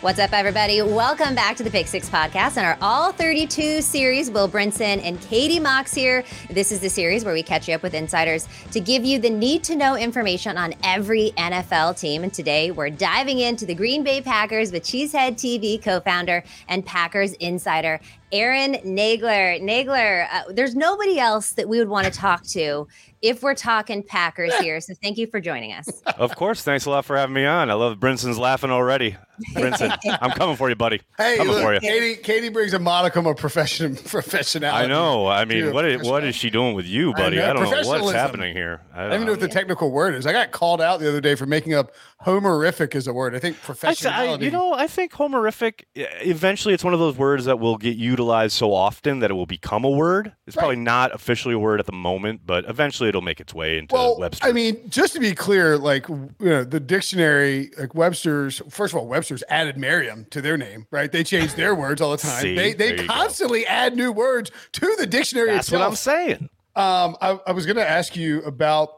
What's up, everybody? Welcome back to the Pick Six podcast and our All 32 series. Will Brinson and Katie Mox here. This is the series where we catch you up with insiders to give you the need to know information on every NFL team. And today we're diving into the Green Bay Packers with Cheesehead TV co founder and Packers insider Aaron Nagler. Nagler, uh, there's nobody else that we would want to talk to if we're talking Packers here. So thank you for joining us. Of course. Thanks a lot for having me on. I love Brinson's laughing already. Brinson, I'm coming for you, buddy. Hey, coming look, for you. Katie, Katie brings a modicum of profession, professionality. I know. I mean, a what is, what professional. is she doing with you, I buddy? know. I, don't know what's happening here. I I don't even know what the technical word is. I got called out the other day for making up homerific is a word. I think I, professionality. I, you know, I think homerific. Eventually, it's one of those words that will get utilized so often that it will become a word. It's probably not officially a word at the moment, but eventually it'll make its way into well, Webster. I mean, just to be clear, like you know, the dictionary, like Webster's. First of all, Webster's added Merriam to their name, right? They change their words all the time. See? they they you go. constantly add new words to the dictionary that's what. I'm saying. Um, I, I was going to ask you about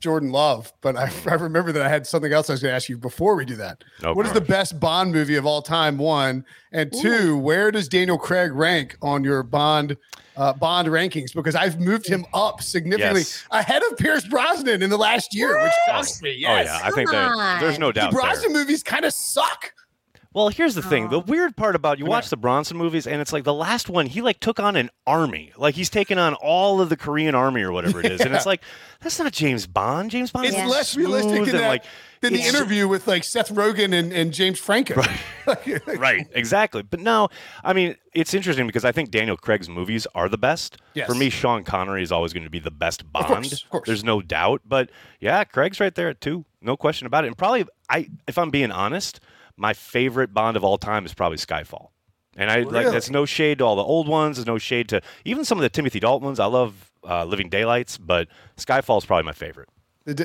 Jordan Love, but I, I remember that I had something else I was going to ask you before we do that. Oh, what is the best Bond movie of all time? One and two. Where does Daniel Craig rank on your Bond uh, Bond rankings? Because I've moved him up significantly Yes. ahead of Pierce Brosnan in the last year, which shocks me. Oh yeah, I think that there's no on. the doubt there. Brosnan movies kind of suck. Well, here's the thing. The Oh. weird part about you watch here. the Brosnan movies, and it's like the last one, he like took on an army. Like he's taken on all of the Korean army or whatever it is. And it's like, that's not James Bond. James Bond It's is less realistic than that. like than the interview with like Seth Rogen and, and James Franco. right, exactly. But no, I mean, it's interesting because I think Daniel Craig's movies are the best. Yes. For me, Sean Connery is always going to be the best Bond. course, of course. There's no doubt. But yeah, Craig's right there at two. No question about it. And probably, I, if I'm being honest, my favorite Bond of all time is probably Skyfall. And I like that's no shade to all the old ones. There's no shade to even some of the Timothy Dalton ones. I love uh, Living Daylights, but Skyfall is probably my favorite.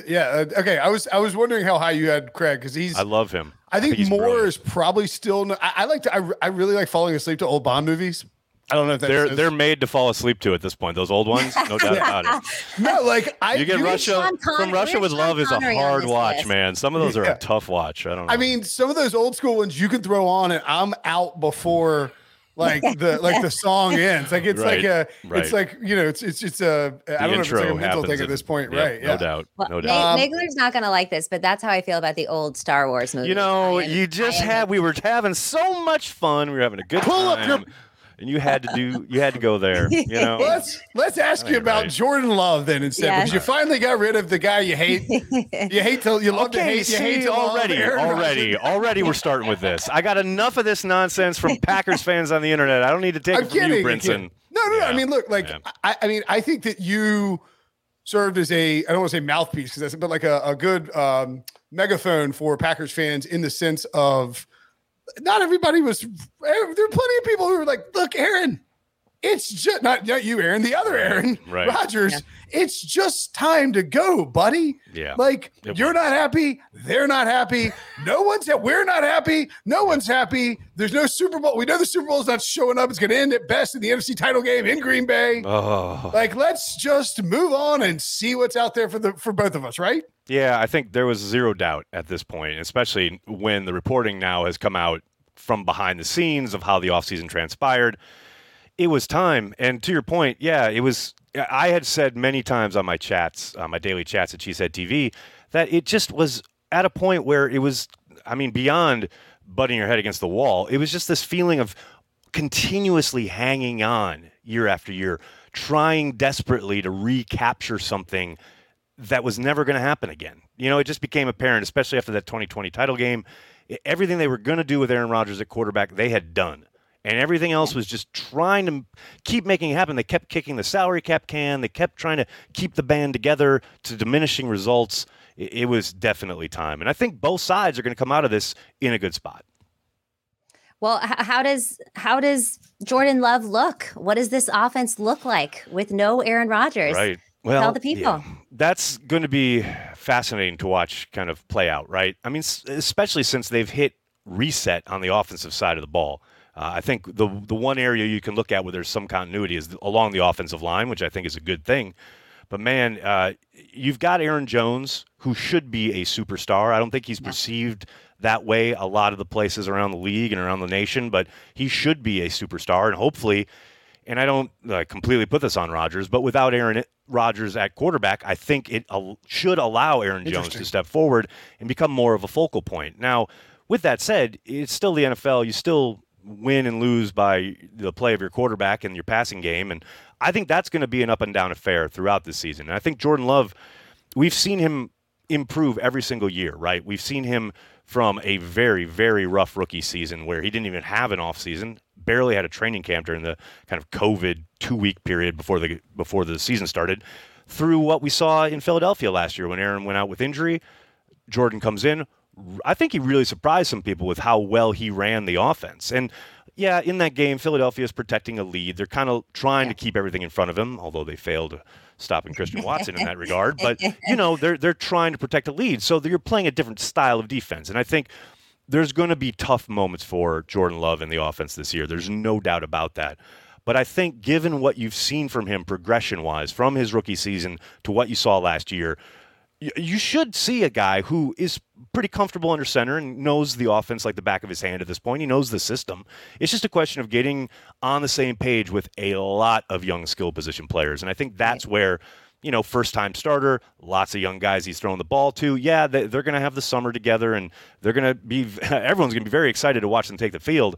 Yeah. uh, Okay. I was I was wondering how high you had Craig because he's. I love him. I think, he's more brilliant. is probably still. I, I like to. I, I really like falling asleep to old Bond movies. I don't know if that's They're they're made to fall asleep to at this point. Those old ones, no doubt about it. no like I. You get Russia Con- from Russia with Sean Love is a hard watch, list? man. Some of those are Yeah. a tough watch. I don't know. I mean, some of those old school ones you can throw on, and I'm out before. Like the like the song ends, like it's like a, right. it's like you know, it's it's it's a I the don't know if it's like a mental thing at this point, yeah, right? No doubt. Well, no Na- doubt. Um, Nagler's not going to like this, but that's how I feel about the old Star Wars movies. you know, I am- you just I had we were having so much fun. We were having a good Pull up your- and you had to do you had to go there, you know. Let's let's ask you about right. Jordan Love then instead, Yeah. because you finally got rid of the guy you hate. you hate to you love to Okay, hate. You see, hate to already, Aaron already, already, we're starting with this. I got enough of this nonsense from Packers fans on the internet. I don't need to take I'm it from kidding. you, Brinson. No, no, no. I mean, look, like Yeah. I, I mean, I think that you served as a I don't want to say mouthpiece because that's but like a, a good um, megaphone for Packers fans in the sense of not everybody was. Er, there were plenty of people who were like, "Look, Aaron, it's just not, not you, Aaron, the other Aaron Right. Rodgers. Yeah. It's just time to go, buddy. Yeah. Like It you're not happy, they're not happy. No one's we're not happy. No one's happy. There's no Super Bowl. We know the Super Bowl's not showing up. It's going to end at best in the NFC title game in Green Bay. Oh. Like let's just move on and see what's out there for the for both of us, right? Yeah, I think there was zero doubt at this point, especially when the reporting now has come out from behind the scenes of how the offseason transpired. It was time. And to your point, yeah, it was. I had said many times on my chats, on my daily chats at Cheesehead TV, that it just was at a point where it was, I mean, beyond butting your head against the wall. It was just this feeling of continuously hanging on year after year, trying desperately to recapture something that was never going to happen again. You know, it just became apparent, especially after that 2020 title game. Everything they were going to do with Aaron Rodgers at quarterback, they had done. And everything else was just trying to keep making it happen. They kept kicking the salary cap can. They kept trying to keep the band together to diminishing results. It was definitely time. And I think both sides are going to come out of this in a good spot. Well, how does how does Jordan Love look? What does this offense look like with no Aaron Rodgers? Right. Well, tell the people. yeah. that's going to be fascinating to watch kind of play out, right? I mean, especially since they've hit reset on the offensive side of the ball. Uh, I think the the one area you can look at where there's some continuity is along the offensive line, which I think is a good thing. But man, uh, you've got Aaron Jones, who should be a superstar. I don't think he's perceived that way a lot of the places around the league and around the nation, but he should be a superstar, and hopefully and I don't uh, completely put this on Rodgers, but without Aaron Rodgers at quarterback, I think it al- should allow Aaron Jones to step forward and become more of a focal point. Now, with that said, it's still the NFL. You still win and lose by the play of your quarterback and your passing game, and I think that's going to be an up and down affair throughout this season. And I think Jordan Love, we've seen him improve every single year, right? We've seen him from a very, very rough rookie season where he didn't even have an off season, barely had a training camp during the kind of COVID two week period before the before the season started, through what we saw in Philadelphia last year when Aaron went out with injury. Jordan comes in. I think he really surprised some people with how well he ran the offense. And yeah, in that game, Philadelphia is protecting a lead. They're kind of trying to keep everything in front of him, although they failed stopping Christian Watson in that regard. But you know, they're they're trying to protect a lead, so you're playing a different style of defense. And I think there's going to be tough moments for Jordan Love in the offense this year. There's no doubt about that. But I think, given what you've seen from him progression wise from his rookie season to what you saw last year, you should see a guy who is pretty comfortable under center and knows the offense like the back of his hand at this point. He knows the system. It's just a question of getting on the same page with a lot of young skill position players. And I think that's where, you know, first time starter, lots of young guys he's throwing the ball to. Yeah, they, they're going to have the summer together and they're going to be, everyone's going to be very excited to watch them take the field.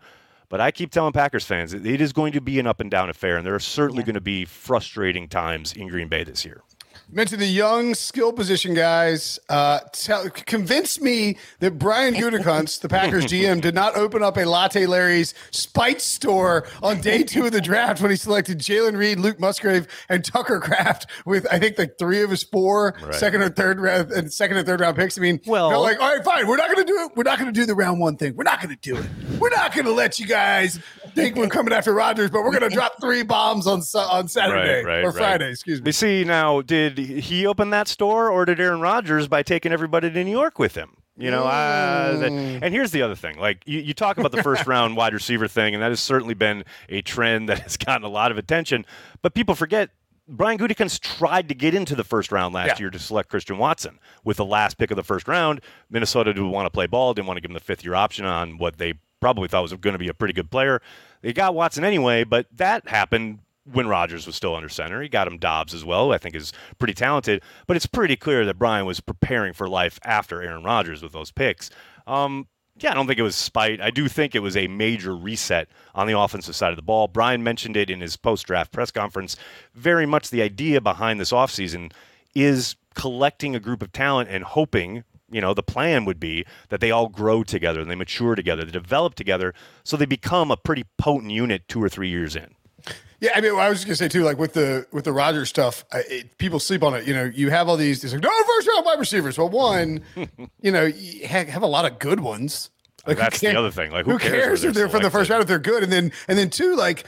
But I keep telling Packers fans, it it is going to be an up and down affair, and there are certainly going to be frustrating times in Green Bay this year. Mention the young skill position guys. Uh, tell, convince me that Brian Gutekunst, the Packers GM, did not open up a Latte Larry's Spite store on day two of the draft when he selected Jayden Reed, Luke Musgrave, and Tucker Kraft with I think like three of his four Right. second or third round and second and third round picks. I mean, Well- they're like, all right, fine, we're not going to do it. We're not going to do the round one thing. We're not going to do it. We're not going to let you guys think we're coming after Rodgers, but we're going to drop three bombs on on Saturday right, or right. Friday. Excuse me. You see, now, did he open that store or did Aaron Rodgers by taking everybody to New York with him? You know, uh, that- and here's the other thing. Like, you, you talk about the first round wide receiver thing, and that has certainly been a trend that has gotten a lot of attention. But people forget Brian Gutekunst tried to get into the first round last Yeah. year to select Christian Watson with the last pick of the first round. Minnesota didn't want to play ball, didn't want to give him the fifth year option on what they probably thought was going to be a pretty good player. They got Watson anyway, but that happened when Rodgers was still under center. He got him Doubs as well, I think is pretty talented. But it's pretty clear that Brian was preparing for life after Aaron Rodgers with those picks. Um, yeah, I don't think it was spite. I do think it was a major reset on the offensive side of the ball. Brian mentioned it in his post draft press conference. Very much the idea behind this offseason is collecting a group of talent and hoping, you know, the plan would be that they all grow together and they mature together, they develop together, so they become a pretty potent unit two or three years in. Yeah, I mean, I was just gonna say too, like with the with the Rodgers stuff, I, it, people sleep on it. You know, you have all these, like, no first round wide receivers. Well, one, you know, you have, have a lot of good ones. Like, that's the other thing. Like, who, who cares, if they're from the first round if they're good? And then and then two, like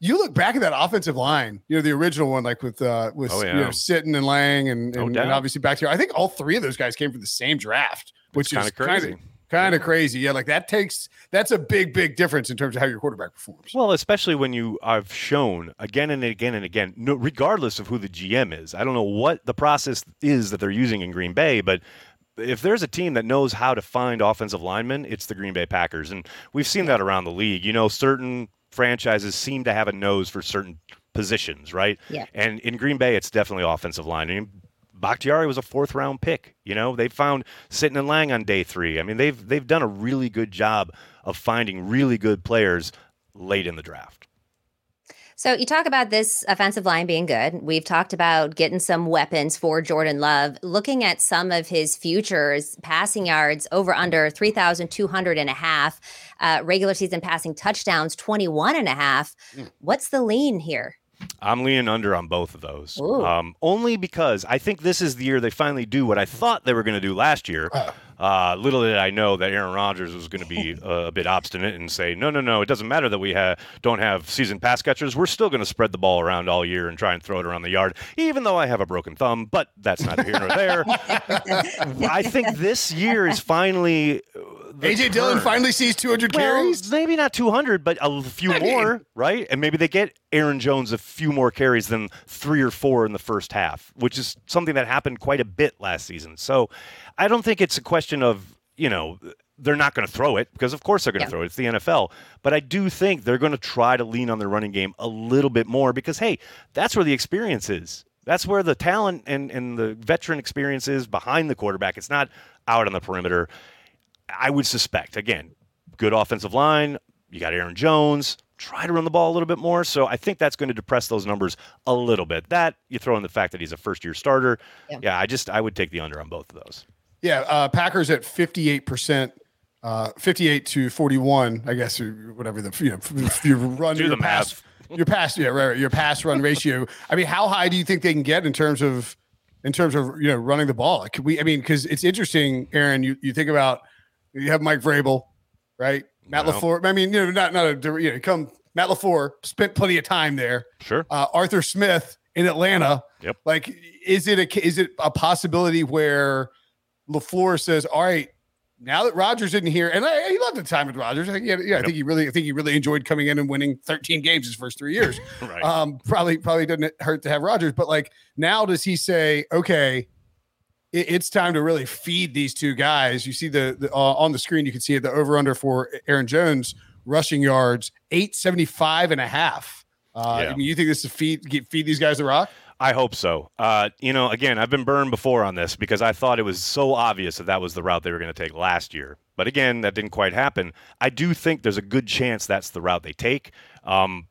you look back at that offensive line, you know, the original one, like with uh with oh, yeah. you know Sitton and Lang and, and, and, obviously back here. I think all three of those guys came from the same draft, which is kind of crazy. kind of crazy. Yeah, like that takes that's a big, big difference in terms of how your quarterback performs. Well, especially when you I've shown again and again and again, no, regardless of who the GM is. I don't know what the process is that they're using in Green Bay, but if there's a team that knows how to find offensive linemen, it's the Green Bay Packers, and we've seen that around the league. You know, certain franchises seem to have a nose for certain positions, right? Yeah. And in Green Bay, it's definitely offensive line. I mean, Bakhtiari was a fourth round pick. You know, they found Sitton and Lang on day three. I mean, they've they've done a really good job of finding really good players late in the draft. So you talk about this offensive line being good. We've talked about getting some weapons for Jordan Love. Looking at some of his futures, passing yards over under 3,200 and a half, uh, regular season passing touchdowns 21 and a half. Mm. What's the lean here? I'm leaning under on both of those. Um, only because I think this is the year they finally do what I thought they were going to do last year. Uh, little did I know that Aaron Rodgers was going to be uh, a bit obstinate and say, no, no, no, it doesn't matter that we ha- don't have seasoned pass catchers. We're still going to spread the ball around all year and try and throw it around the yard, even though I have a broken thumb, but that's not here nor there. I think this year is finally AJ turn. Dillon finally sees 200 well, carries. Maybe not 200, but a few I more, mean. right? And maybe they get Aaron Jones a few more carries than three or four in the first half, which is something that happened quite a bit last season. So I don't think it's a question of, you know, they're not going to throw it because of course they're going to yeah. throw it. It's the NFL. But I do think they're going to try to lean on their running game a little bit more because hey, that's where the experience is. That's where the talent and, and the veteran experience is behind the quarterback. It's not out on the perimeter. I would suspect, again, good offensive line. You got Aaron Jones. Try to run the ball a little bit more. So I think that's going to depress those numbers a little bit. That you throw in the fact that he's a first year starter. Yeah. yeah, I just I would take the under on both of those. Yeah, uh, Packers at fifty eight percent uh, 58 to 41, I guess, or whatever the, you know, you run Do your the pass, math. your pass, yeah, right, right, your pass run ratio. I mean, how high do you think they can get in terms of, in terms of, you know, running the ball? Like, we, I mean, cause it's interesting, Aaron, you, you think about, you have Mike Vrabel, right? Matt no. LaFleur. I mean, you know, not not a you know, come Matt LaFleur spent plenty of time there. Sure. Uh, Arthur Smith in Atlanta. Yep. Like, is it a is it a possibility where LaFleur says, "All right, now that Rodgers isn't here, and I, he loved the time with Rodgers. I think, yeah, yeah, I think he really, I think he really enjoyed coming in and winning 13 games his first three years. right. Um, probably, probably doesn't hurt to have Rodgers, but like now, does he say, okay, it, it's time to really feed these two guys. You see the, the uh, on the screen, you can see the over under for Aaron Jones rushing yards 875 and a half. Uh, yeah. I mean, you think this is feed feed these guys the rock? I hope so. Uh, you know, again, I've been burned before on this because I thought it was so obvious that that was the route they were going to take last year. But again, that didn't quite happen. I do think there's a good chance that's the route they take. Um,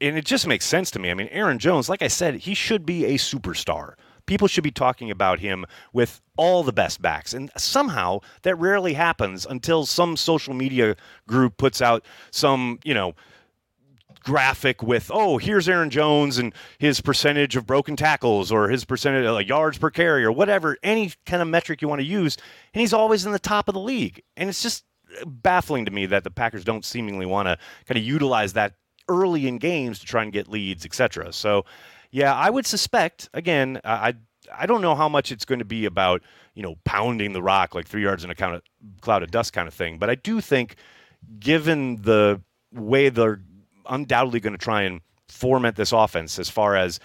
and it just makes sense to me. I mean, Aaron Jones, like I said, he should be a superstar people should be talking about him with all the best backs. And somehow that rarely happens until some social media group puts out some, you know, graphic with, oh, here's Aaron Jones and his percentage of broken tackles or his percentage of like, yards per carry or whatever, any kind of metric you want to use. And he's always in the top of the league. And it's just baffling to me that the Packers don't seemingly want to kind of utilize that early in games to try and get leads, etc. So yeah, I would suspect. Again, I I don't know how much it's going to be about you know pounding the rock like three yards in a cloud of dust kind of thing. But I do think, given the way they're undoubtedly going to try and format this offense, as far as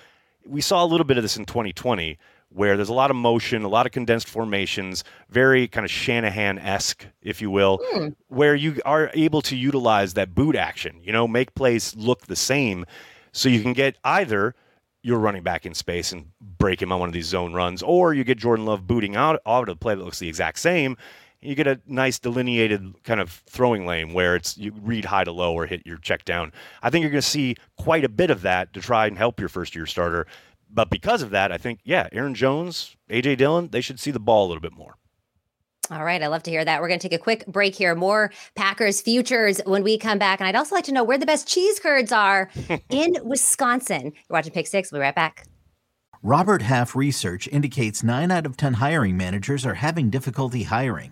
we saw a little bit of this in 2020, where there's a lot of motion, a lot of condensed formations, very kind of Shanahan esque, if you will, mm. where you are able to utilize that boot action, you know, make plays look the same. So you can get either you're running back in space and break him on one of these zone runs, or you get Jordan Love booting out out of the play that looks the exact same. You get a nice delineated kind of throwing lane where it's you read high to low or hit your check down. I think you're going to see quite a bit of that to try and help your first year starter. But because of that, I think yeah, Aaron Jones, AJ Dillon, they should see the ball a little bit more. All right. I love to hear that. We're going to take a quick break here. More Packers futures when we come back. And I'd also like to know where the best cheese curds are in Wisconsin. You're watching Pick Six. We'll be right back. Robert Half research indicates nine out of 10 hiring managers are having difficulty hiring.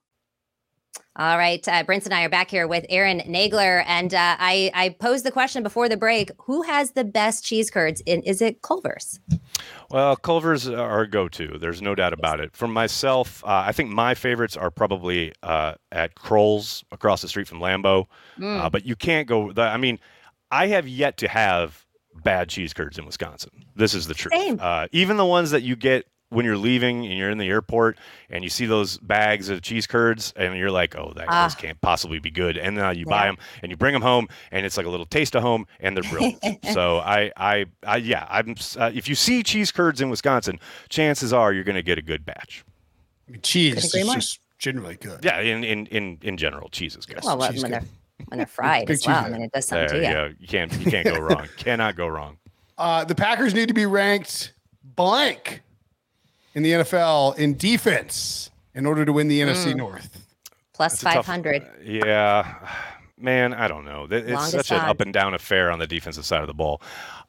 All right, uh, Brinson and I are back here with Aaron Nagler, and uh, I, I posed the question before the break: Who has the best cheese curds? In is it Culver's? Well, Culver's are a go-to. There's no doubt about it. For myself, uh, I think my favorites are probably uh, at Kroll's across the street from Lambeau. Mm. but you can't go. The, I mean, I have yet to have bad cheese curds in Wisconsin. This is the truth. Uh, even the ones that you get when you're leaving and you're in the airport and you see those bags of cheese curds and you're like, oh, that uh, can't possibly be good. And then you yeah. buy them and you bring them home and it's like a little taste of home and they're brilliant. so I, I, I, yeah, I'm. Uh, if you see cheese curds in Wisconsin, chances are you're going to get a good batch. Cheese is just generally good. Yeah, in in in, in general, cheese is good. Well, when they're when they're fried as well, I mean, it does something to you. Yeah, you can't you can't go wrong. Cannot go wrong. Uh, the Packers need to be ranked blank in the NFL in defense in order to win the mm. NFC North. Plus 500. Tough, yeah. Man, I don't know. It's Longest such an up and down affair on the defensive side of the ball.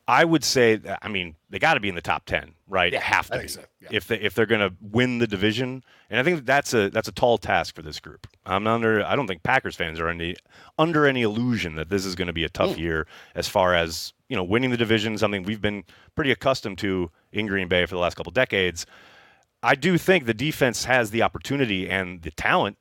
I would say, I mean, they got to be in the top ten, right? Yeah, have to be so. yeah. if they if they're going to win the division. And I think that's a that's a tall task for this group. I'm under. I don't think Packers fans are any under any illusion that this is going to be a tough mm. year as far as you know winning the division. Something we've been pretty accustomed to in Green Bay for the last couple decades. I do think the defense has the opportunity and the talent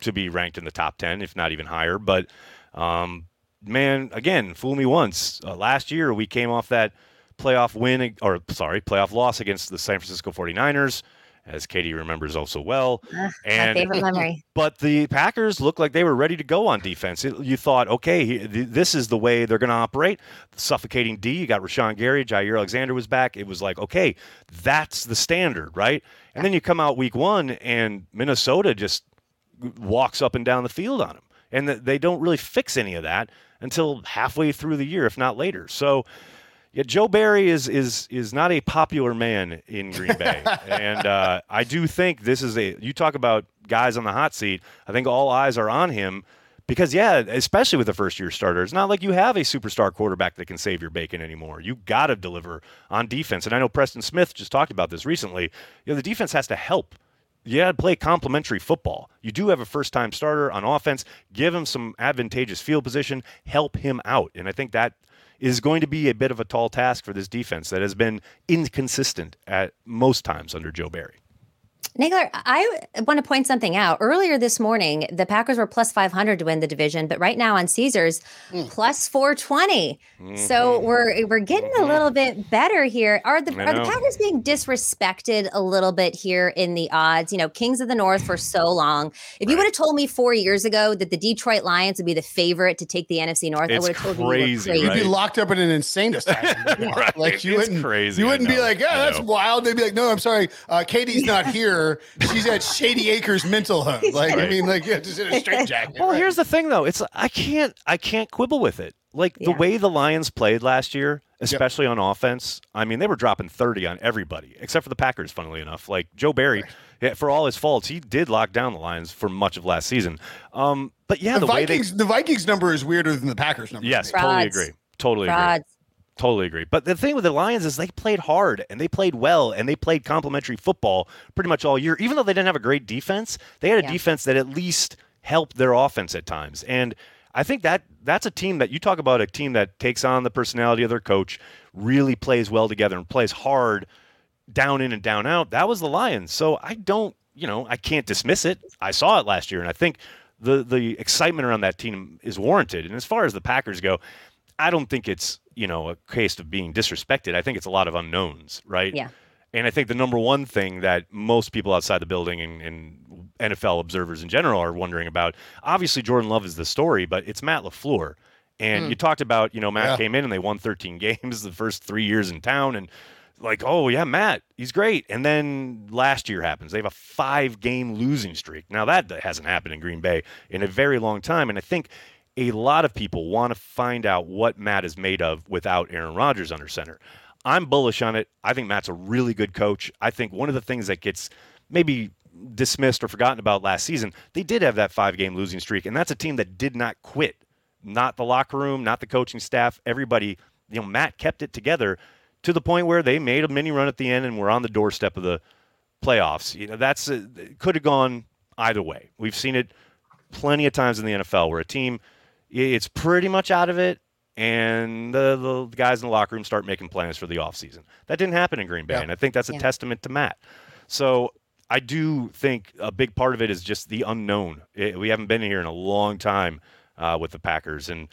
to be ranked in the top 10, if not even higher. But, um, man, again, fool me once. Uh, last year, we came off that playoff win, or sorry, playoff loss against the San Francisco 49ers as Katie remembers also well. Uh, and favorite memory. But the Packers looked like they were ready to go on defense. You thought, okay, this is the way they're going to operate. Suffocating D. You got Rashan Gary, Jaire Alexander was back. It was like, okay, that's the standard, right? And then you come out week one, and Minnesota just walks up and down the field on them, and they don't really fix any of that until halfway through the year, if not later. So yeah, Joe Barry is is is not a popular man in Green Bay, and uh, I do think this is a. You talk about guys on the hot seat. I think all eyes are on him because yeah, especially with the first year starter, it's not like you have a superstar quarterback that can save your bacon anymore. You got to deliver on defense, and I know Preston Smith just talked about this recently. You know, the defense has to help. You got to play complementary football. You do have a first time starter on offense. Give him some advantageous field position. Help him out, and I think that is going to be a bit of a tall task for this defense that has been inconsistent at most times under Joe Barry. Nagler, I want to point something out. Earlier this morning, the Packers were plus 500 to win the division, but right now on Caesars, mm. plus 420. Mm-hmm. So we're we're getting mm-hmm. a little bit better here. Are the are the Packers being disrespected a little bit here in the odds? You know, Kings of the North for so long. If you would have told me four years ago that the Detroit Lions would be the favorite to take the NFC North, it's I would have told crazy, you crazy. You'd be locked up in an insane asylum. right. Like you it's wouldn't crazy. You wouldn't be like, yeah, that's wild. They'd be like, no, I'm sorry, uh, Katie's not here she's at Shady Acres Mental Home. Like right. I mean, like yeah, just in a straight jacket. well, right? here's the thing though. It's I can't I can't quibble with it. Like yeah. the way the Lions played last year, especially yep. on offense. I mean, they were dropping 30 on everybody except for the Packers. Funnily enough, like Joe Barry, yeah, for all his faults, he did lock down the Lions for much of last season. Um, but yeah, the, the Vikings they, the Vikings number is weirder than the Packers number. Yes, totally agree. Totally Frauds. agree. Totally agree. But the thing with the Lions is they played hard and they played well and they played complementary football pretty much all year. Even though they didn't have a great defense, they had a yeah. defense that at least helped their offense at times. And I think that that's a team that you talk about a team that takes on the personality of their coach, really plays well together and plays hard down in and down out. That was the Lions. So I don't, you know, I can't dismiss it. I saw it last year and I think the the excitement around that team is warranted. And as far as the Packers go, I don't think it's you know a case of being disrespected. I think it's a lot of unknowns, right? Yeah. And I think the number one thing that most people outside the building and, and NFL observers in general are wondering about, obviously Jordan Love is the story, but it's Matt LaFleur. And hmm. you talked about, you know, Matt Yeah. came in and they won 13 games the first three years in town. And like, oh, yeah, Matt, he's great. And then last year happens. They have a five game losing streak. Now, that hasn't happened in Green Bay in a very long time. And I think a lot of people want to find out what Matt is made of without Aaron Rodgers under center. I'm bullish on it. I think Matt's a really good coach. I think one of the things that gets maybe dismissed or forgotten about last season, they did have that five game losing streak, and that's a team that did not quit. Not the locker room, not the coaching staff, everybody, you know, Matt kept it together to the point where they made a mini run at the end and were on the doorstep of the playoffs. You know, that's uh, a, it could have gone either way. We've seen it plenty of times in the NFL where a team it's pretty much out of it and the, the guys in the locker room start making plans for the offseason. That didn't happen in Green Bay, Yeah. and I think that's a Yeah. testament to Matt. So I do think a big part of it is just the unknown. It- we haven't been here in a long time uh, with the Packers, and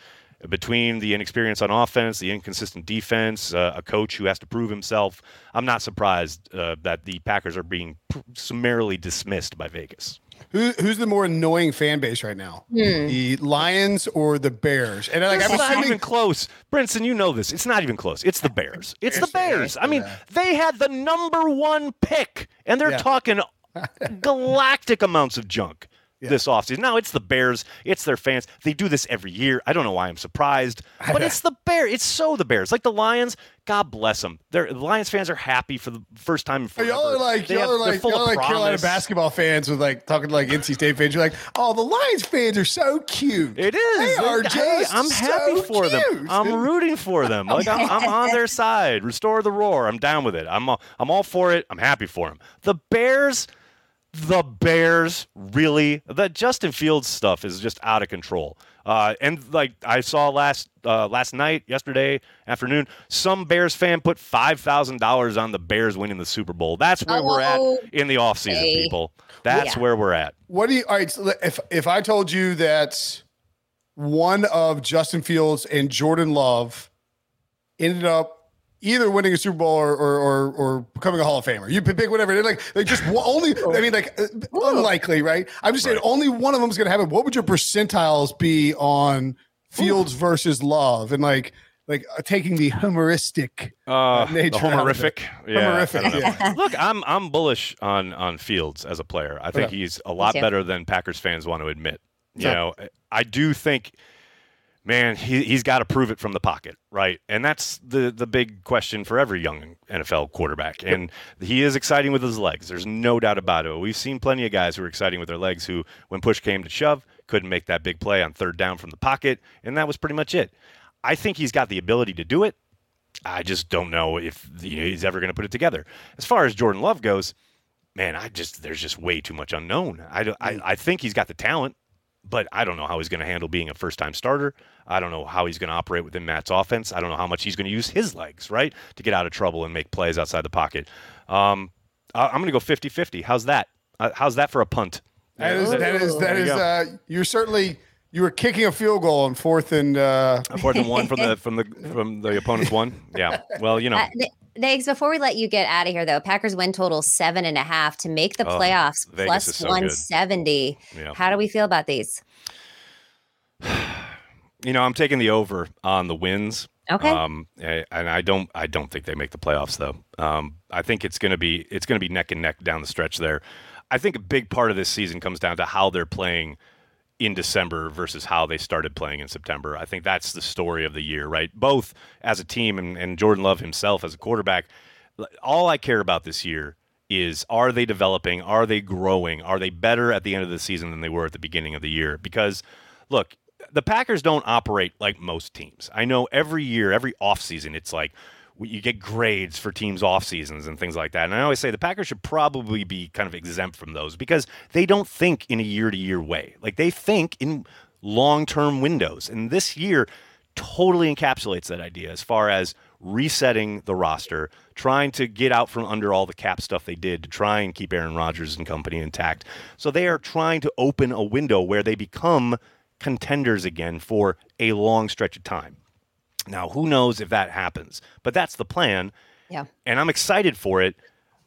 between the inexperience on offense, the inconsistent defense, uh, a coach who has to prove himself, I'm not surprised uh, that the Packers are being pr- summarily dismissed by Vegas. Who, who's the more annoying fan base right now? Hmm. The Lions or the Bears? And like, It's I'm not assuming even close. Brinson, you know this. It's not even close. It's the Bears. It's the Bears Bears. I mean, they had the number one pick, and they're Yeah. talking galactic amounts of junk this offseason. Now, it's the Bears. It's their fans. They do this every year. I don't know why I'm surprised, but it's the Bears. It's so the Bears. Like the Lions, God bless them. They're, the Lions fans are happy for the first time in forever. Y'all are like They y'all have- are like y'all like Carolina basketball fans with like talking to like NC State fans. You're like, oh, the Lions fans are so cute. It is. They are just I'm happy so for them. I'm rooting for them. Oh, like I'm, I'm on their side. Restore the roar. I'm down with it. I'm all, I'm all for it. I'm happy for them. The Bears, the Bears, really. The Justin Fields stuff is just out of control. Uh, and like I saw last uh, last night, yesterday afternoon, some Bears fan put five thousand dollars on the Bears winning the Super Bowl. That's where we're Oh, at in the offseason, okay. people. That's Yeah. where we're at. What do you? All right, so if if I told you that one of Justin Fields and Jordan Love ended up either winning a Super Bowl or or, or, or becoming a Hall of Famer, you pick whatever. They're like they just only. I mean, like uh, unlikely, right? I'm just saying Right. only one of them is going to happen. What would your percentiles be on Fields versus Love and like? Like uh, taking the humoristic, Uh, nature the out of it. homerific. Yeah, Homerific, I don't know. yeah. Look, I'm I'm bullish on on Fields as a player. I think Yeah. he's a lot better than Packers fans want to admit. You Sure. know, I do think, man, he he's got to prove it from the pocket, right? And that's the the big question for every young NFL quarterback. And he is exciting with his legs. There's no doubt about it. We've seen plenty of guys who are exciting with their legs who, when push came to shove, couldn't make that big play on third down from the pocket, and that was pretty much it. I think he's got the ability to do it. I just don't know if you know, he's ever going to put it together. As far as Jordan Love goes, man, I just there's just way too much unknown. I, I, mm. I think he's got the talent, but I don't know how he's going to handle being a first time starter. I don't know how he's going to operate within Matt's offense. I don't know how much he's going to use his legs, right, to get out of trouble and make plays outside the pocket. Um, I- I'm going to go 50 50. How's that? Uh, how's that for a punt? That is that is that There you uh, you're certainly you were kicking a field goal on fourth and uh, fourth and one from the from the from the opponent's one. Yeah. Well, you know, Uh, Nags, before we let you get out of here, though, Packers win total seven and a half to make the Oh, playoffs Vegas plus so 170. Yeah. How do we feel about these? you know, I'm taking the over on the wins. Okay. Um, and I don't, I don't think they make the playoffs though. Um, I think it's going to be, it's going to be neck and neck down the stretch there. I think a big part of this season comes down to how they're playing in December versus how they started playing in September. I think that's the story of the year, right? Both as a team and, and Jordan Love himself as a quarterback. All I care about this year is are they developing? Are they growing? Are they better at the end of the season than they were at the beginning of the year? Because look, the Packers don't operate like most teams. I know every year, every offseason, it's like you get grades for teams' off seasons and things like that. And I always say the Packers should probably be kind of exempt from those because they don't think in a year to year way. Like they think in long term windows. And this year totally encapsulates that idea as far as resetting the roster, trying to get out from under all the cap stuff they did to try and keep Aaron Rodgers and company intact. So they are trying to open a window where they become contenders again for a long stretch of time. Now, who knows if that happens, but that's the plan. Yeah. And I'm excited for it.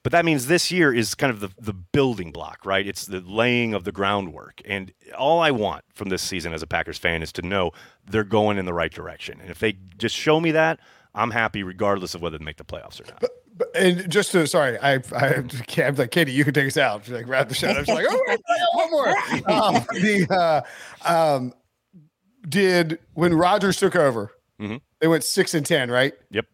But that means this year is kind of the, the building block, right? It's the laying of the groundwork. And all I want from this season as a Packers fan is to know they're going in the right direction. And if they just show me that, I'm happy regardless of whether they make the playoffs or not. But, but, and just to sorry, I I I'm like Katie, you can take us out. She's like wrap the show. I'm just like, oh, wait, one more. Um, the uh, um, did when Rodgers took over, Mhm. they went six and ten, right? Yep.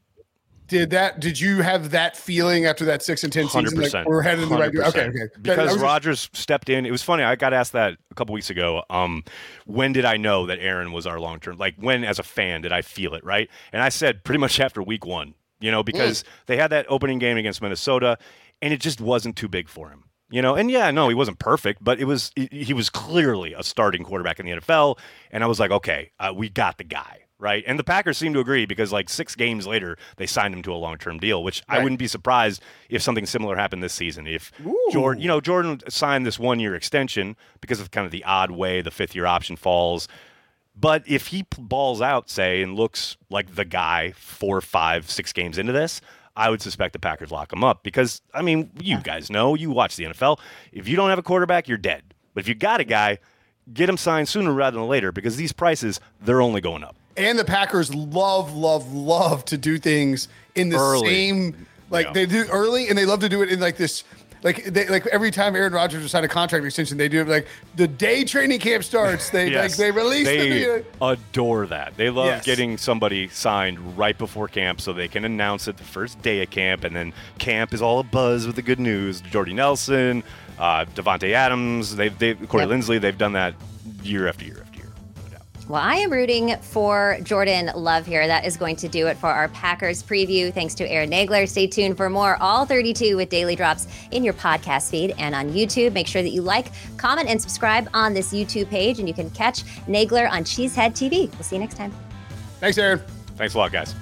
Did that? Did you have that feeling after that six and ten Hundred season? Like we're headed in the right direction. Okay, okay. Because just- Rodgers stepped in. It was funny. I got asked that a couple weeks ago. Um, when did I know that Aaron was our long term? Like when, as a fan, did I feel it? Right. And I said pretty much after week one. You know, because they had that opening game against Minnesota, and it just wasn't too big for him. You know, and yeah, no, he wasn't perfect, but it was he he was clearly a starting quarterback in the NFL, and I was like, okay, uh, we got the guy, right? And the Packers seem to agree because like six games later, they signed him to a long-term deal, which I wouldn't be surprised if something similar happened this season. If Jordan, you know, Jordan signed this one-year extension because of kind of the odd way the fifth-year option falls. But if he balls out, say, and looks like the guy four, five, six games into this, I would suspect the Packers lock him up because, I mean, you guys know, you watch the NFL. If you don't have a quarterback, you're dead. But if you got a guy, get him signed sooner rather than later because these prices, they're only going up. And the Packers love, love, love to do things in the Early. same like Yeah. they do early, and they love to do it in like this. Like they like every time Aaron Rodgers will sign a contract extension, they do it like the day training camp starts. They like they release They the adore that. They love Yes. getting somebody signed right before camp so they can announce it the first day of camp, and then camp is all a buzz with the good news. Jordy Nelson, uh, Davante Adams, they've, they Corey Yep. Linsley, they've done that year after year Well, I am rooting for Jordan Love here. That is going to do it for our Packers preview. Thanks to Aaron Nagler. Stay tuned for more All 32 with daily drops in your podcast feed and on YouTube. Make sure that you like, comment, and subscribe on this YouTube page, and you can catch Nagler on Cheesehead TV. We'll see you next time. Thanks, Aaron. Thanks a lot, guys.